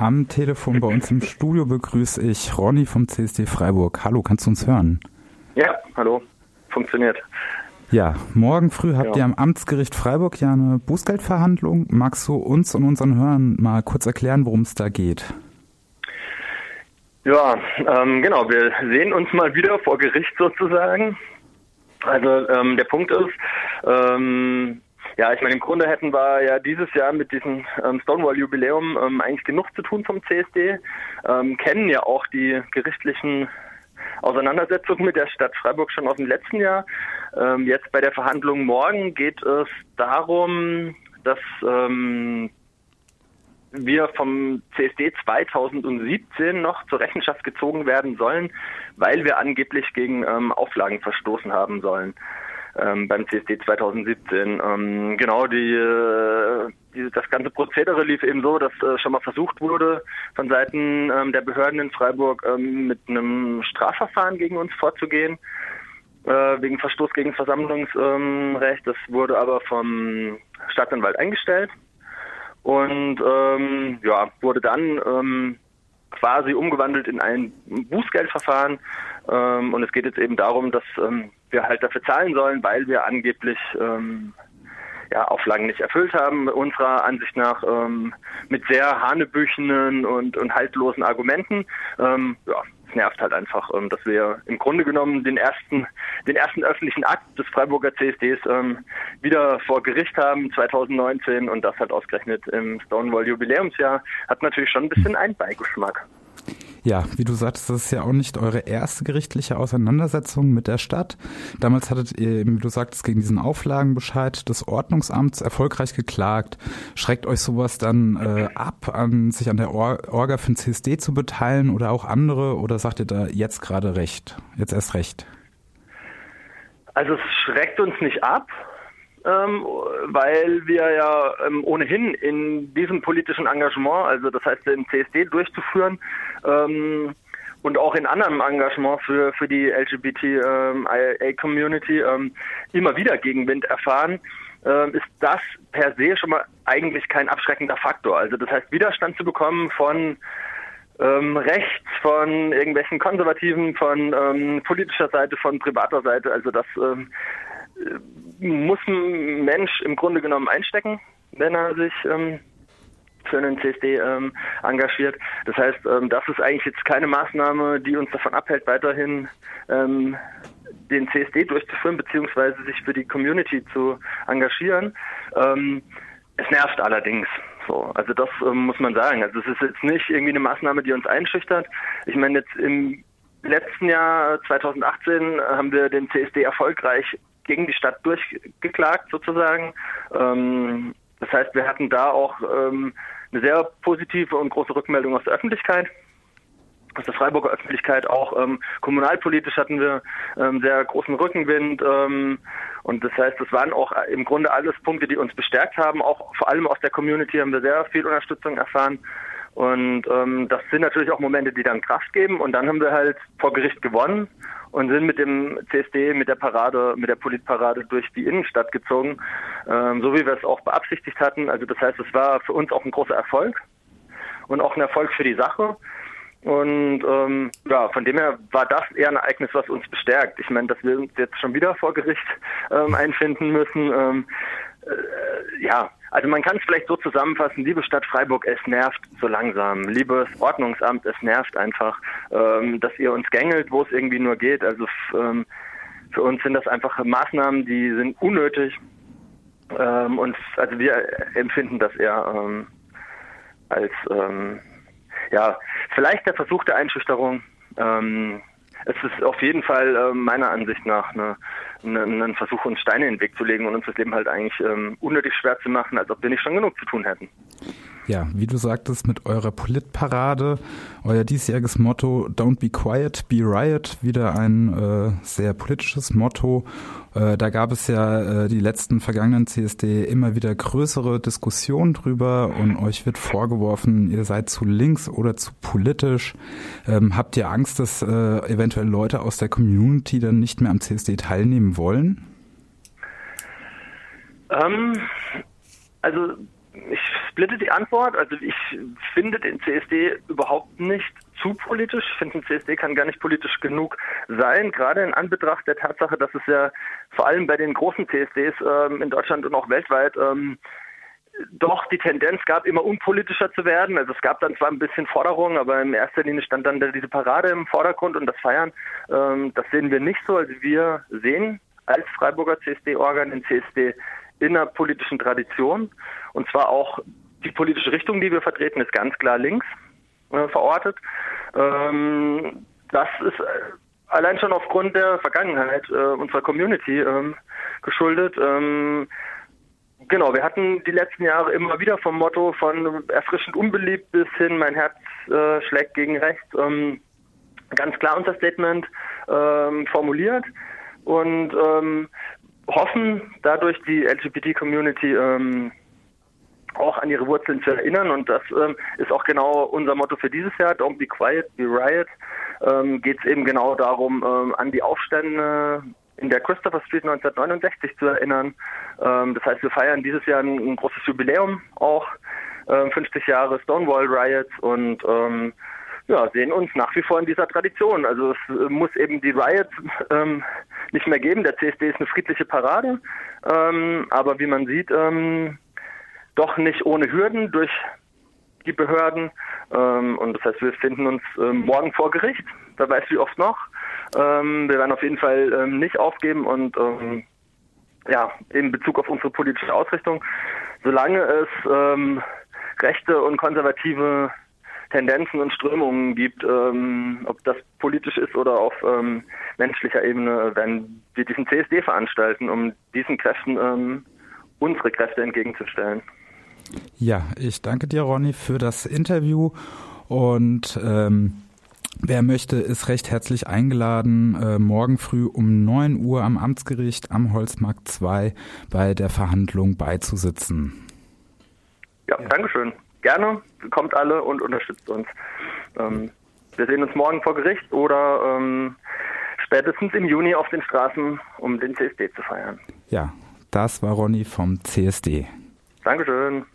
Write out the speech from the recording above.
Am Telefon bei uns im Studio begrüße ich Ronny vom CSD Freiburg. Hallo, kannst du uns hören? Ja, hallo. Funktioniert. Ja, morgen früh habt ja. ihr am Amtsgericht Freiburg ja eine Bußgeldverhandlung. Magst du uns und unseren Hörern mal kurz erklären, worum es da geht? Ja, ähm, genau. Wir sehen uns mal wieder vor Gericht sozusagen. Also ähm, der Punkt ist, ähm, ja, ich meine, im Grunde hätten wir ja dieses Jahr mit diesem ähm, Stonewall-Jubiläum ähm, eigentlich genug zu tun vom CSD, ähm, kennen ja auch die gerichtlichen Auseinandersetzungen mit der Stadt Freiburg schon aus dem letzten Jahr. Ähm, jetzt bei der Verhandlung morgen geht es darum, dass ähm, wir vom CSD 2017 noch zur Rechenschaft gezogen werden sollen, weil wir angeblich gegen ähm, Auflagen verstoßen haben sollen ähm, beim CSD 2017. Ähm, genau, die, äh, die, das ganze Prozedere lief eben so, dass äh, schon mal versucht wurde, von Seiten ähm, der Behörden in Freiburg ähm, mit einem Strafverfahren gegen uns vorzugehen, äh, wegen Verstoß gegen Versammlungsrecht. das wurde aber vom Staatsanwalt eingestellt und ähm, ja, wurde dann ähm, quasi umgewandelt in ein Bußgeldverfahren. Ähm, und es geht jetzt eben darum, dass ähm, wir halt dafür zahlen sollen, weil wir angeblich ähm, ja, Auflagen nicht erfüllt haben, unserer Ansicht nach ähm, mit sehr hanebüchenen und, und haltlosen Argumenten. Ähm, ja, es nervt halt einfach, ähm, dass wir im Grunde genommen den ersten, den ersten öffentlichen Akt des Freiburger CSDs ähm, wieder vor Gericht haben 2019 und das hat ausgerechnet im Stonewall Jubiläumsjahr hat natürlich schon ein bisschen einen Beigeschmack. Ja, wie du sagtest, das ist ja auch nicht eure erste gerichtliche Auseinandersetzung mit der Stadt. Damals hattet ihr, wie du sagtest, gegen diesen Auflagenbescheid des Ordnungsamts erfolgreich geklagt. Schreckt euch sowas dann äh, ab, an sich an der Or Orga für den CSD zu beteiligen oder auch andere? Oder sagt ihr da jetzt gerade recht? Jetzt erst recht? Also es schreckt uns nicht ab ähm, weil wir ja ähm, ohnehin in diesem politischen Engagement, also das heißt den CSD durchzuführen, ähm, und auch in anderem Engagement für, für die LGBT-Community ähm, ähm, immer wieder Gegenwind erfahren, ähm, ist das per se schon mal eigentlich kein abschreckender Faktor. Also das heißt, Widerstand zu bekommen von ähm, rechts, von irgendwelchen Konservativen, von ähm, politischer Seite, von privater Seite, also das ähm, muss ein Mensch im Grunde genommen einstecken, wenn er sich ähm, für einen CSD ähm, engagiert. Das heißt, ähm, das ist eigentlich jetzt keine Maßnahme, die uns davon abhält, weiterhin ähm, den CSD durchzuführen, beziehungsweise sich für die Community zu engagieren. Ähm, es nervt allerdings. So, also das ähm, muss man sagen. Also es ist jetzt nicht irgendwie eine Maßnahme, die uns einschüchtert. Ich meine, jetzt im letzten Jahr 2018 haben wir den CSD erfolgreich gegen die Stadt durchgeklagt sozusagen. Ähm, das heißt, wir hatten da auch ähm, eine sehr positive und große Rückmeldung aus der Öffentlichkeit aus der Freiburger Öffentlichkeit auch ähm, kommunalpolitisch hatten wir ähm, sehr großen Rückenwind ähm, und das heißt, das waren auch im Grunde alles Punkte, die uns bestärkt haben. Auch vor allem aus der Community haben wir sehr viel Unterstützung erfahren und ähm, das sind natürlich auch Momente, die dann Kraft geben und dann haben wir halt vor Gericht gewonnen und sind mit dem CSD, mit der Parade, mit der Politparade durch die Innenstadt gezogen, ähm, so wie wir es auch beabsichtigt hatten. Also das heißt, es war für uns auch ein großer Erfolg und auch ein Erfolg für die Sache. Und ähm, ja, von dem her war das eher ein Ereignis, was uns bestärkt. Ich meine, dass wir uns jetzt schon wieder vor Gericht ähm, einfinden müssen. Ähm, äh, ja, also man kann es vielleicht so zusammenfassen, liebe Stadt Freiburg, es nervt so langsam. Liebes Ordnungsamt, es nervt einfach, ähm, dass ihr uns gängelt, wo es irgendwie nur geht. Also ähm, für uns sind das einfach Maßnahmen, die sind unnötig. Ähm, und also wir empfinden das eher ähm, als ähm, ja, vielleicht der Versuch der Einschüchterung. Ähm, es ist auf jeden Fall äh, meiner Ansicht nach ein Versuch, uns Steine in den Weg zu legen und uns das Leben halt eigentlich ähm, unnötig schwer zu machen, als ob wir nicht schon genug zu tun hätten. Ja, wie du sagtest, mit eurer Politparade, euer diesjähriges Motto Don't be quiet, be riot, wieder ein äh, sehr politisches Motto. Äh, da gab es ja äh, die letzten vergangenen CSD immer wieder größere Diskussionen drüber und euch wird vorgeworfen, ihr seid zu links oder zu politisch. Ähm, habt ihr Angst, dass äh, eventuell Leute aus der Community dann nicht mehr am CSD teilnehmen wollen? Ähm, also ich splitte die Antwort. Also ich finde den CSD überhaupt nicht zu politisch. Ich finde, ein CSD kann gar nicht politisch genug sein, gerade in Anbetracht der Tatsache, dass es ja vor allem bei den großen CSDs ähm, in Deutschland und auch weltweit ähm, doch die Tendenz gab, immer unpolitischer zu werden. Also es gab dann zwar ein bisschen Forderungen, aber in erster Linie stand dann diese Parade im Vordergrund und das Feiern. Ähm, das sehen wir nicht so. Also wir sehen als Freiburger CSD-Organ den CSD in einer politischen Tradition. Und zwar auch die politische Richtung, die wir vertreten, ist ganz klar links äh, verortet. Ähm, das ist äh, allein schon aufgrund der Vergangenheit äh, unserer Community ähm, geschuldet. Ähm, genau, wir hatten die letzten Jahre immer wieder vom Motto von erfrischend unbeliebt bis hin mein Herz äh, schlägt gegen rechts ähm, ganz klar unser Statement ähm, formuliert und ähm, hoffen dadurch die LGBT-Community ähm, auch an ihre Wurzeln zu erinnern und das ähm, ist auch genau unser Motto für dieses Jahr. Don't be quiet, be riot. Ähm, Geht es eben genau darum, ähm, an die Aufstände in der Christopher Street 1969 zu erinnern. Ähm, das heißt, wir feiern dieses Jahr ein, ein großes Jubiläum auch, äh, 50 Jahre Stonewall Riots und ähm, ja, sehen uns nach wie vor in dieser Tradition. Also es äh, muss eben die Riots ähm, nicht mehr geben. Der CSD ist eine friedliche Parade, ähm, aber wie man sieht, ähm, doch nicht ohne Hürden durch die Behörden. Ähm, und das heißt, wir finden uns ähm, morgen vor Gericht. Wer weiß wie oft noch. Ähm, wir werden auf jeden Fall ähm, nicht aufgeben und ähm, ja, in Bezug auf unsere politische Ausrichtung, solange es ähm, rechte und konservative Tendenzen und Strömungen gibt, ähm, ob das politisch ist oder auf ähm, menschlicher Ebene, werden wir diesen CSD veranstalten, um diesen Kräften ähm, unsere Kräfte entgegenzustellen. Ja, ich danke dir, Ronny, für das Interview und ähm, Wer möchte, ist recht herzlich eingeladen, äh, morgen früh um 9 Uhr am Amtsgericht am Holzmarkt 2 bei der Verhandlung beizusitzen. Ja, ja. Dankeschön. Gerne, kommt alle und unterstützt uns. Ähm, wir sehen uns morgen vor Gericht oder ähm, spätestens im Juni auf den Straßen, um den CSD zu feiern. Ja, das war Ronny vom CSD. Dankeschön.